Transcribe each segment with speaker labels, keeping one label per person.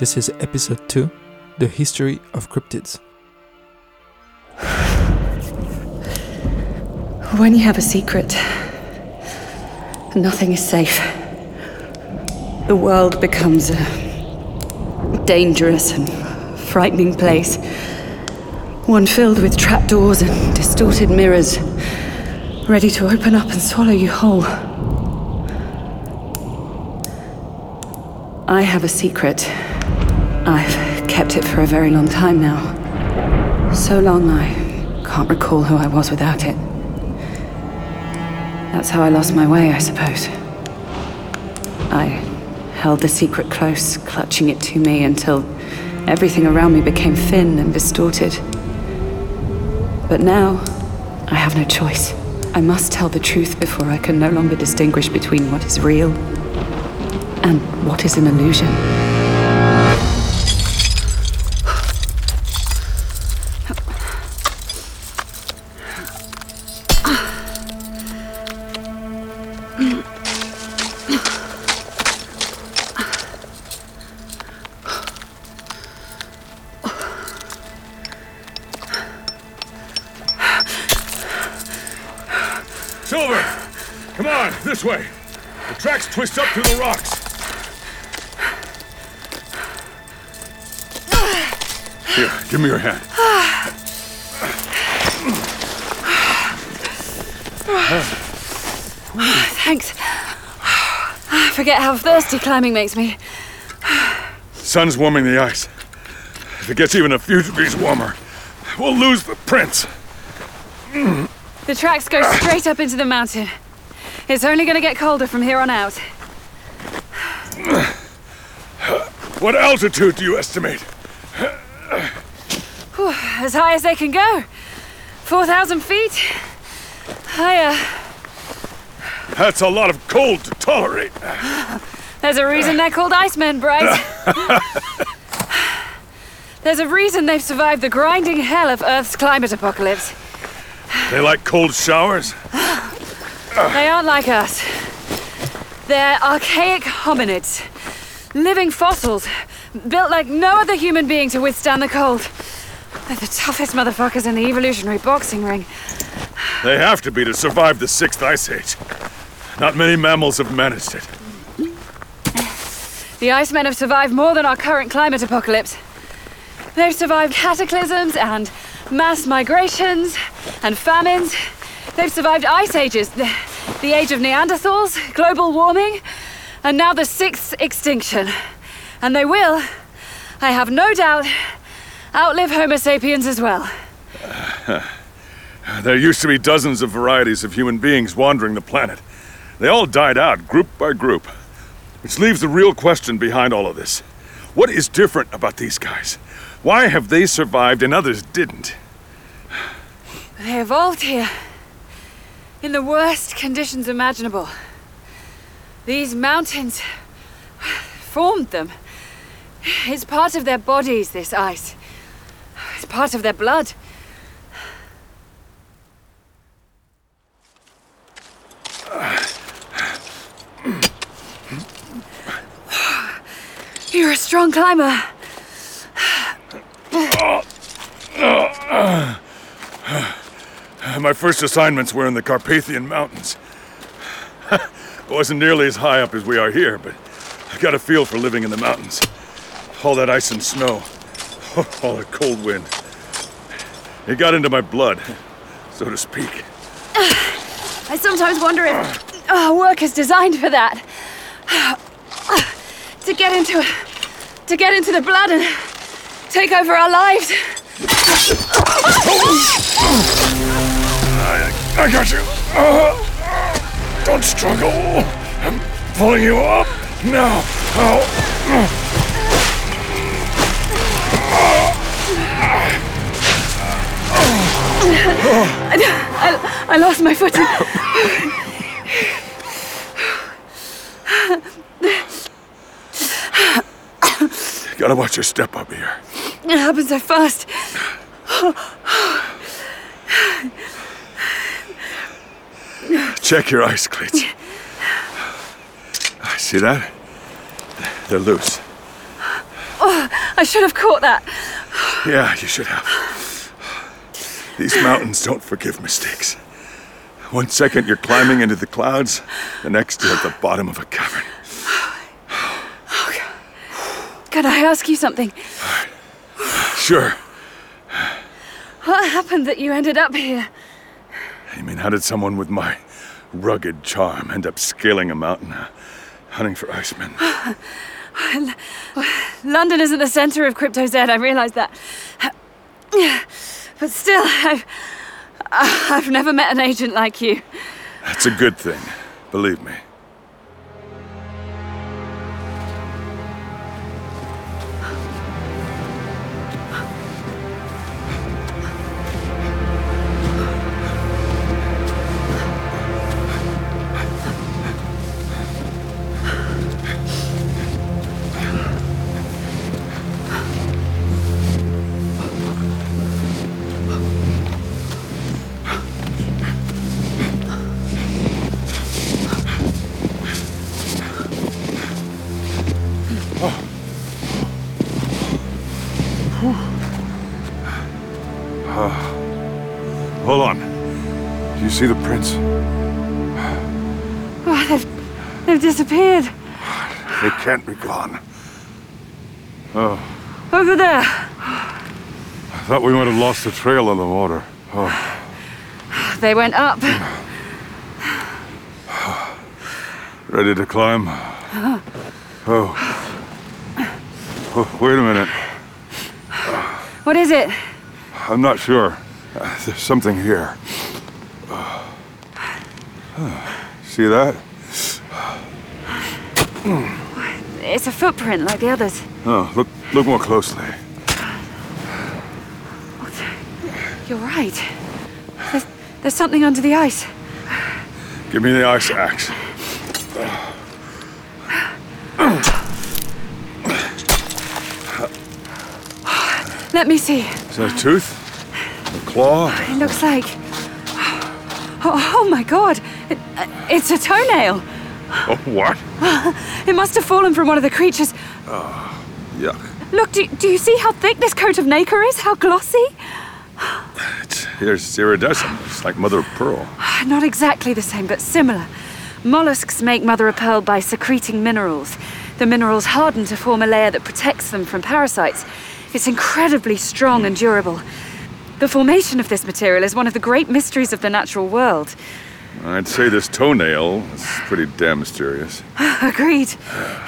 Speaker 1: This is episode 2 The History of Cryptids.
Speaker 2: When you have a secret, nothing is safe. The world becomes a dangerous and frightening place. One filled with trapdoors and distorted mirrors, ready to open up and swallow you whole. I have a secret. I've kept it for a very long time now. So long I can't recall who I was without it. That's how I lost my way, I suppose. I held the secret close, clutching it to me until everything around me became thin and distorted. But now, I have no choice. I must tell the truth before I can no longer distinguish between what is real and what is an illusion.
Speaker 3: Silver! Come on, this way! The tracks twist up through the rocks. Here, give me your hand.
Speaker 2: Thanks. I forget how thirsty climbing makes me.
Speaker 3: Sun's warming the ice. If it gets even a few degrees warmer, we'll lose the prince.
Speaker 2: The tracks go straight up into the mountain. It's only gonna get colder from here on out.
Speaker 3: What altitude do you estimate?
Speaker 2: As high as they can go. 4,000 feet. Higher.
Speaker 3: That's a lot of cold to tolerate.
Speaker 2: There's a reason they're called Icemen, Bryce. There's a reason they've survived the grinding hell of Earth's climate apocalypse.
Speaker 3: They like cold showers?
Speaker 2: They aren't like us. They're archaic hominids. Living fossils, built like no other human being to withstand the cold. They're the toughest motherfuckers in the evolutionary boxing ring.
Speaker 3: They have to be to survive the sixth ice age. Not many mammals have managed it.
Speaker 2: The Icemen have survived more than our current climate apocalypse. They've survived cataclysms and mass migrations and famines. They've survived ice ages, the, the age of Neanderthals, global warming, and now the sixth extinction. And they will, I have no doubt, outlive Homo sapiens as well.
Speaker 3: There used to be dozens of varieties of human beings wandering the planet. They all died out, group by group. Which leaves the real question behind all of this. What is different about these guys? Why have they survived and others didn't?
Speaker 2: They evolved here in the worst conditions imaginable. These mountains formed them. It's part of their bodies, this ice. It's part of their blood. You're a strong climber.
Speaker 3: My first assignments were in the Carpathian Mountains. I wasn't nearly as high up as we are here, but I got a feel for living in the mountains. All that ice and snow, all that cold wind. It got into my blood, so to speak.
Speaker 2: I sometimes wonder if our work is designed for that. To get into it, to get into the blood and take over our lives.
Speaker 3: I got you. Uh, don't struggle. I'm pulling you up now. Oh.
Speaker 2: I, I lost my footing.
Speaker 3: you Gotta watch your step up here.
Speaker 2: It happened so fast.
Speaker 3: Check your ice cleats. See that? They're loose.
Speaker 2: Oh, I should have caught that.
Speaker 3: Yeah, you should have. These mountains don't forgive mistakes. One second you're climbing into the clouds, the next you're at the bottom of a cavern. Oh, God.
Speaker 2: Can I ask you something?
Speaker 3: Sure.
Speaker 2: What happened that you ended up here?
Speaker 3: You mean, how did someone with my rugged charm end up scaling a mountain, uh, hunting for icemen?
Speaker 2: London isn't the centre of Crypto Z, I realise that. But still, I've, I've never met an agent like you.
Speaker 3: That's a good thing, believe me. See the prints?
Speaker 2: Oh, they've, they've disappeared.
Speaker 3: They can't be gone. Oh.
Speaker 2: Over there.
Speaker 3: I thought we might have lost the trail on the water. Oh,
Speaker 2: They went up.
Speaker 3: ready to climb? Oh. oh. Wait a minute.
Speaker 2: What is it?
Speaker 3: I'm not sure. Uh, there's something here. See that?
Speaker 2: It's a footprint like the others.
Speaker 3: Oh, look, look more closely.
Speaker 2: You're right. There's, there's something under the ice.
Speaker 3: Give me the ice axe.
Speaker 2: Let me see.
Speaker 3: Is that a tooth? A claw?
Speaker 2: It looks like. Oh, oh my god! It, uh, it's a toenail!
Speaker 3: Oh, what?
Speaker 2: It must have fallen from one of the creatures.
Speaker 3: Yuck.
Speaker 2: Look, do, do you see how thick this coat of nacre is? How glossy?
Speaker 3: It's, iridescent. It's like mother of pearl.
Speaker 2: Not exactly the same, but similar. Mollusks make mother of pearl by secreting minerals. The minerals harden to form a layer that protects them from parasites. It's incredibly strong and durable. The formation of this material is one of the great mysteries of the natural world.
Speaker 3: I'd say this toenail is pretty damn mysterious.
Speaker 2: Agreed.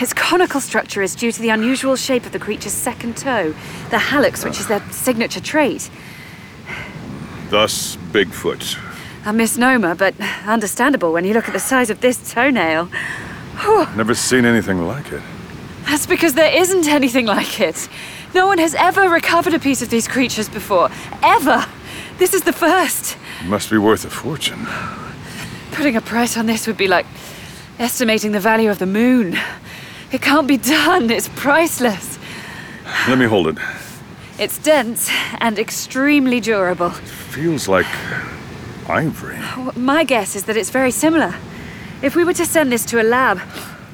Speaker 2: Its conical structure is due to the unusual shape of the creature's second toe, the hallux, which is their signature trait.
Speaker 3: Thus, Bigfoot.
Speaker 2: A misnomer, but understandable when you look at the size of this toenail.
Speaker 3: Never seen anything like it.
Speaker 2: That's because there isn't anything like it. No one has ever recovered a piece of these creatures before. Ever! This is the first.
Speaker 3: It must be worth a fortune.
Speaker 2: Putting a price on this would be like estimating the value of the moon. It can't be done, it's priceless.
Speaker 3: Let me hold it.
Speaker 2: It's dense and extremely durable.
Speaker 3: It feels like ivory.
Speaker 2: My guess is that it's very similar. If we were to send this to a lab,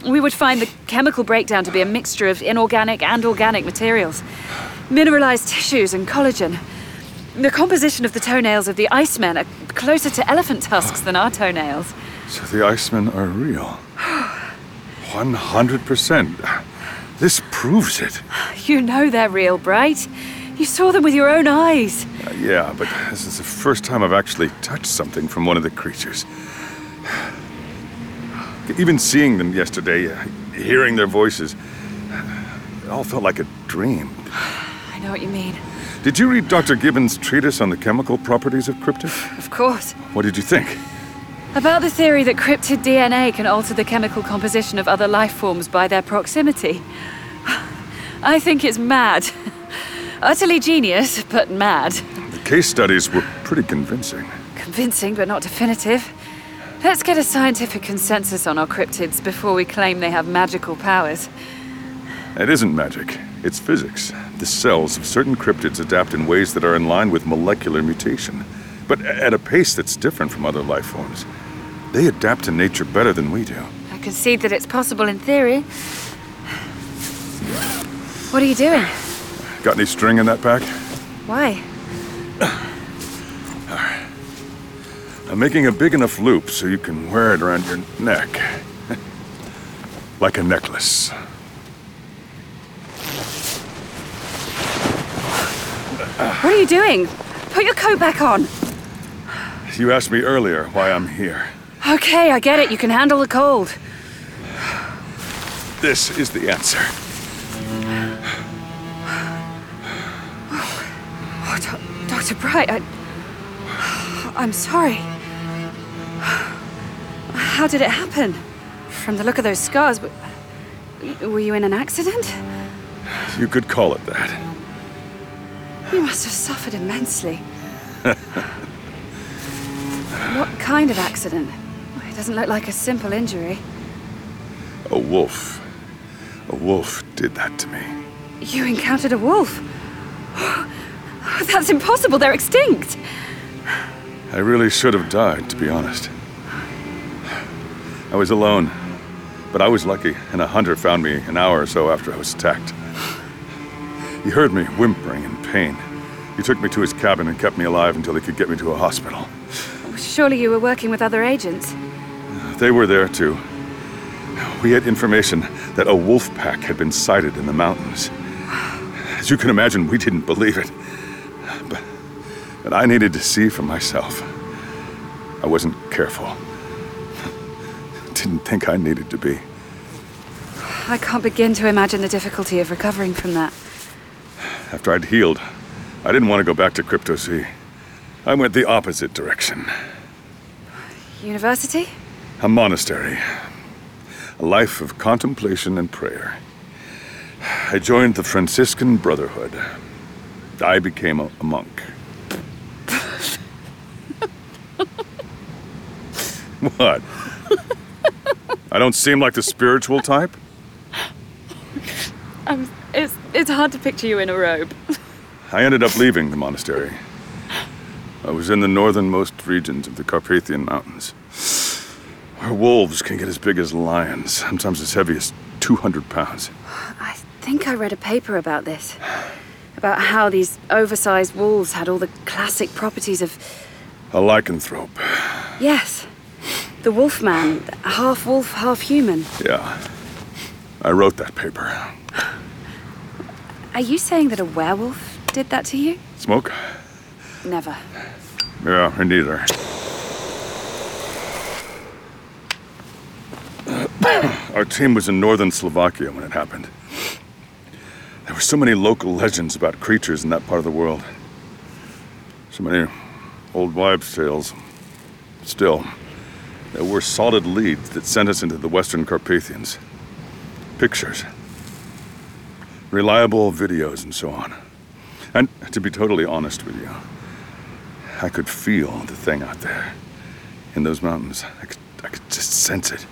Speaker 2: we would find the chemical breakdown to be a mixture of inorganic and organic materials, mineralized tissues and collagen. The composition of the toenails of the Icemen are closer to elephant tusks than our toenails.
Speaker 3: So the Icemen are real. 100%. This proves it.
Speaker 2: You know they're real, Bright. You saw them with your own eyes.
Speaker 3: Uh, yeah, but this is the first time I've actually touched something from one of the creatures. Even seeing them yesterday, uh, hearing their voices, it all felt like a dream.
Speaker 2: I know what you mean.
Speaker 3: Did you read Dr. Gibbons' treatise on the chemical properties of cryptid?
Speaker 2: Of course.
Speaker 3: What did you think?
Speaker 2: About the theory that cryptid DNA can alter the chemical composition of other life forms by their proximity. I think it's mad. Utterly genius, but mad.
Speaker 3: The case studies were pretty convincing.
Speaker 2: Convincing, but not definitive. Let's get a scientific consensus on our cryptids before we claim they have magical powers.
Speaker 3: It isn't magic, it's physics. The cells of certain cryptids adapt in ways that are in line with molecular mutation, but at a pace that's different from other life forms. They adapt to nature better than we do.
Speaker 2: I concede that it's possible in theory. What are you doing?
Speaker 3: Got any string in that pack?
Speaker 2: Why?
Speaker 3: I'm making a big enough loop so you can wear it around your neck. like a necklace.
Speaker 2: What are you doing? Put your coat back on.
Speaker 3: You asked me earlier why I'm here.
Speaker 2: Okay, I get it. You can handle the cold.
Speaker 3: This is the answer.
Speaker 2: Oh, Do- Dr. Bright, I. I'm sorry. How did it happen? From the look of those scars, were you in an accident?
Speaker 3: You could call it that.
Speaker 2: You must have suffered immensely. what kind of accident? It doesn't look like a simple injury.
Speaker 3: A wolf. A wolf did that to me.
Speaker 2: You encountered a wolf. That's impossible. They're extinct.
Speaker 3: I really should have died, to be honest. I was alone, but I was lucky, and a hunter found me an hour or so after I was attacked. He heard me whimpering in pain. He took me to his cabin and kept me alive until he could get me to a hospital.
Speaker 2: Surely you were working with other agents.
Speaker 3: They were there too. We had information that a wolf pack had been sighted in the mountains. As you can imagine, we didn't believe it. But, but I needed to see for myself. I wasn't careful. Didn't think I needed to be.
Speaker 2: I can't begin to imagine the difficulty of recovering from that.
Speaker 3: After I'd healed, I didn't want to go back to Crypto Sea. I went the opposite direction.
Speaker 2: University?
Speaker 3: A monastery. A life of contemplation and prayer. I joined the Franciscan Brotherhood. I became a, a monk. what? I don't seem like the spiritual type?
Speaker 2: Um, it's, it's hard to picture you in a robe.
Speaker 3: I ended up leaving the monastery. I was in the northernmost regions of the Carpathian Mountains, where wolves can get as big as lions, sometimes as heavy as 200 pounds.
Speaker 2: I think I read a paper about this. About how these oversized wolves had all the classic properties of.
Speaker 3: A lycanthrope.
Speaker 2: Yes. The Wolfman. Half wolf, half human.
Speaker 3: Yeah. I wrote that paper.
Speaker 2: Are you saying that a werewolf did that to you?
Speaker 3: Smoke?
Speaker 2: Never.
Speaker 3: Yeah, me neither. Our team was in northern Slovakia when it happened. There were so many local legends about creatures in that part of the world. So many old wives' tales. Still, there were solid leads that sent us into the Western Carpathians. Pictures, reliable videos, and so on. And to be totally honest with you, I could feel the thing out there in those mountains. I could, I could just sense it.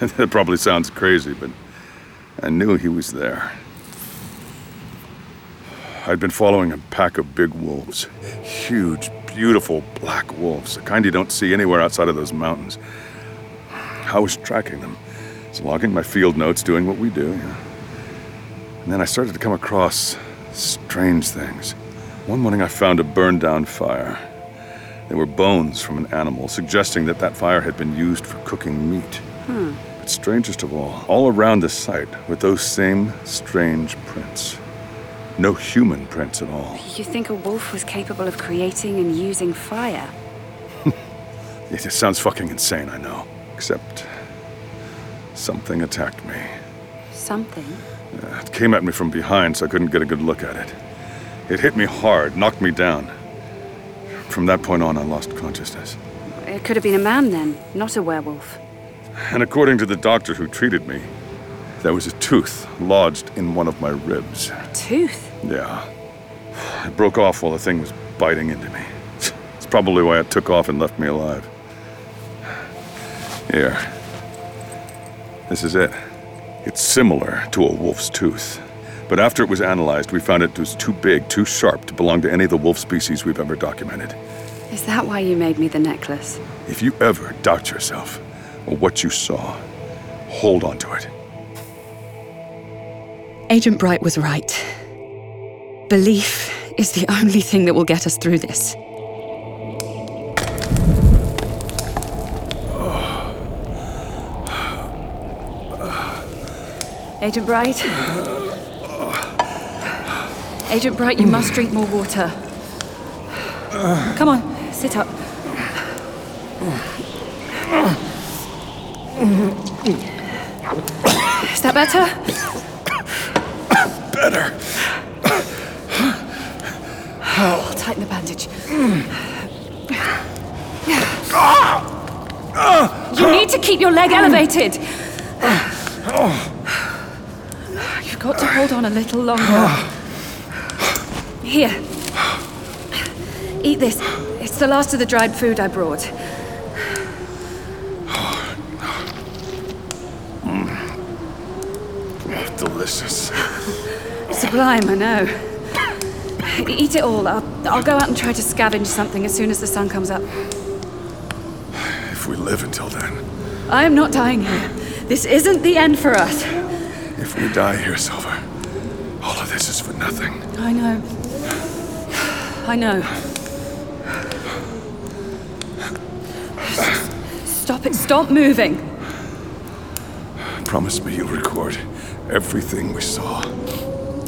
Speaker 3: that probably sounds crazy, but I knew he was there. I'd been following a pack of big wolves. Huge, beautiful black wolves, the kind you don't see anywhere outside of those mountains. I was tracking them, logging my field notes, doing what we do. Know. And then I started to come across strange things. One morning I found a burned down fire. There were bones from an animal, suggesting that that fire had been used for cooking meat. Hmm. But strangest of all, all around the site were those same strange prints. No human prints at all.
Speaker 2: You think a wolf was capable of creating and using fire?
Speaker 3: It sounds fucking insane, I know. Except something attacked me.
Speaker 2: Something?
Speaker 3: It came at me from behind, so I couldn't get a good look at it. It hit me hard, knocked me down. From that point on, I lost consciousness.
Speaker 2: It could have been a man then, not a werewolf.
Speaker 3: And according to the doctor who treated me, there was a tooth lodged in one of my ribs.
Speaker 2: A tooth?
Speaker 3: Yeah. It broke off while the thing was biting into me. It's probably why it took off and left me alive. Here. This is it. It's similar to a wolf's tooth. But after it was analyzed, we found it was too big, too sharp to belong to any of the wolf species we've ever documented.
Speaker 2: Is that why you made me the necklace?
Speaker 3: If you ever doubt yourself or what you saw, hold on to it.
Speaker 4: Agent Bright was right.
Speaker 2: Belief is the only thing that will get us through this. Agent Bright? Agent Bright, you must drink more water. Come on, sit up. Is that better?
Speaker 3: Better.
Speaker 2: I'll tighten the bandage. Ah! Ah! You need to keep your leg elevated. You've got to hold on a little longer. Here. Eat this. It's the last of the dried food I brought.
Speaker 3: Delicious.
Speaker 2: Sublime, I know. Eat it all. I'll, I'll go out and try to scavenge something as soon as the sun comes up.
Speaker 3: If we live until then.
Speaker 2: I am not dying here. This isn't the end for us.
Speaker 3: If we die here, Silver, all of this is for nothing.
Speaker 2: I know. I know. Stop it. Stop moving.
Speaker 3: Promise me you'll record everything we saw.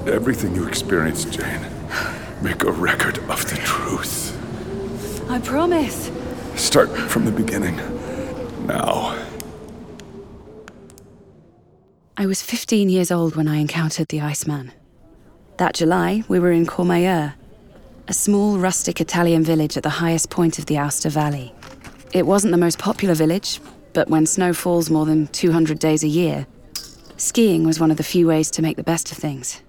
Speaker 3: Everything you experienced, Jane. Make a record of the truth.
Speaker 2: I promise.
Speaker 3: Start from the beginning. Now.
Speaker 2: I was 15 years old when I encountered the Iceman. That July, we were in Courmayeur, a small rustic Italian village at the highest point of the Aosta Valley. It wasn't the most popular village, but when snow falls more than 200 days a year, skiing was one of the few ways to make the best of things.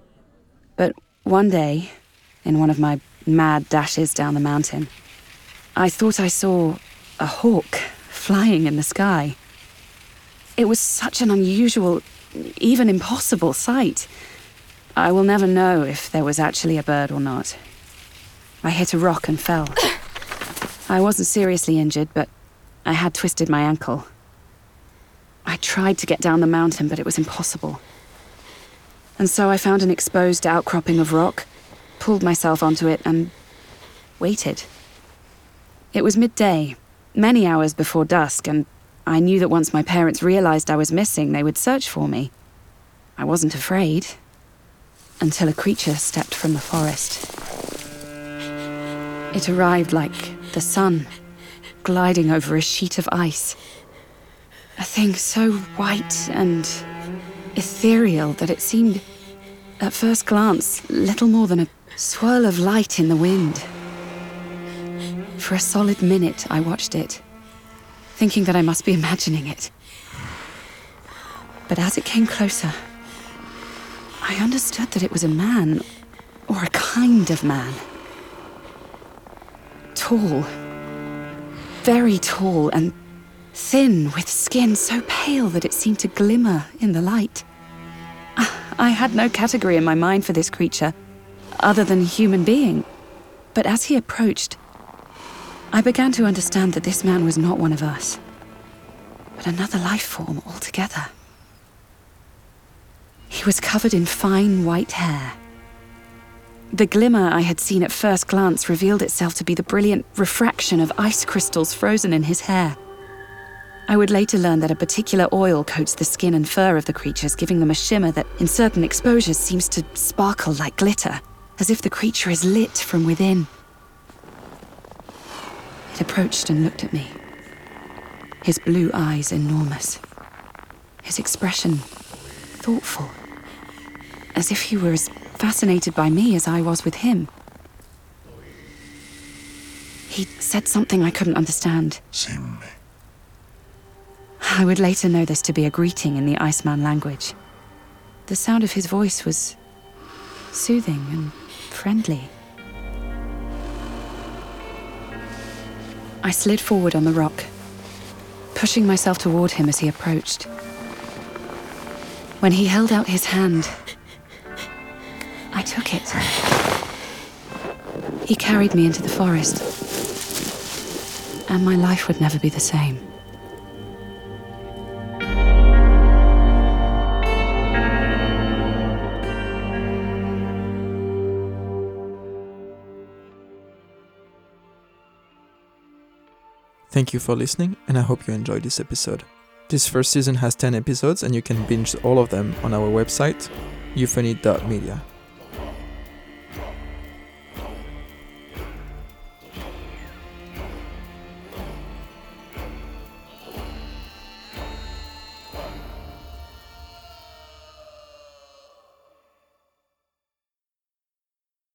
Speaker 2: But one day, in one of my mad dashes down the mountain, I thought I saw a hawk flying in the sky. It was such an unusual, even impossible sight. I will never know if there was actually a bird or not. I hit a rock and fell. I wasn't seriously injured, but I had twisted my ankle. I tried to get down the mountain, but it was impossible. And so I found an exposed outcropping of rock, pulled myself onto it, and waited. It was midday, many hours before dusk, and I knew that once my parents realized I was missing, they would search for me. I wasn't afraid. Until a creature stepped from the forest. It arrived like the sun, gliding over a sheet of ice. A thing so white and ethereal that it seemed, at first glance, little more than a swirl of light in the wind. For a solid minute, I watched it, thinking that I must be imagining it. But as it came closer, I understood that it was a man, or a kind of man. Tall, very tall, and thin, with skin so pale that it seemed to glimmer in the light. Ah, I had no category in my mind for this creature, other than human being. But as he approached, I began to understand that this man was not one of us, but another life form altogether. He was covered in fine white hair. The glimmer I had seen at first glance revealed itself to be the brilliant refraction of ice crystals frozen in his hair. I would later learn that a particular oil coats the skin and fur of the creatures, giving them a shimmer that, in certain exposures, seems to sparkle like glitter, as if the creature is lit from within. It approached and looked at me, his blue eyes enormous, his expression thoughtful, as if he were as fascinated by me as I was with him. He said something I couldn't understand.
Speaker 3: Sim.
Speaker 2: I would later know this to be a greeting in the Iceman language. The sound of his voice was soothing and friendly. I slid forward on the rock, pushing myself toward him as he approached. When he held out his hand, I took it. He carried me into the forest, and my life would never be the same.
Speaker 1: Thank you for listening, and I hope you enjoyed this episode. This first season has 10 episodes, and you can binge all of them on our website, euphony.media.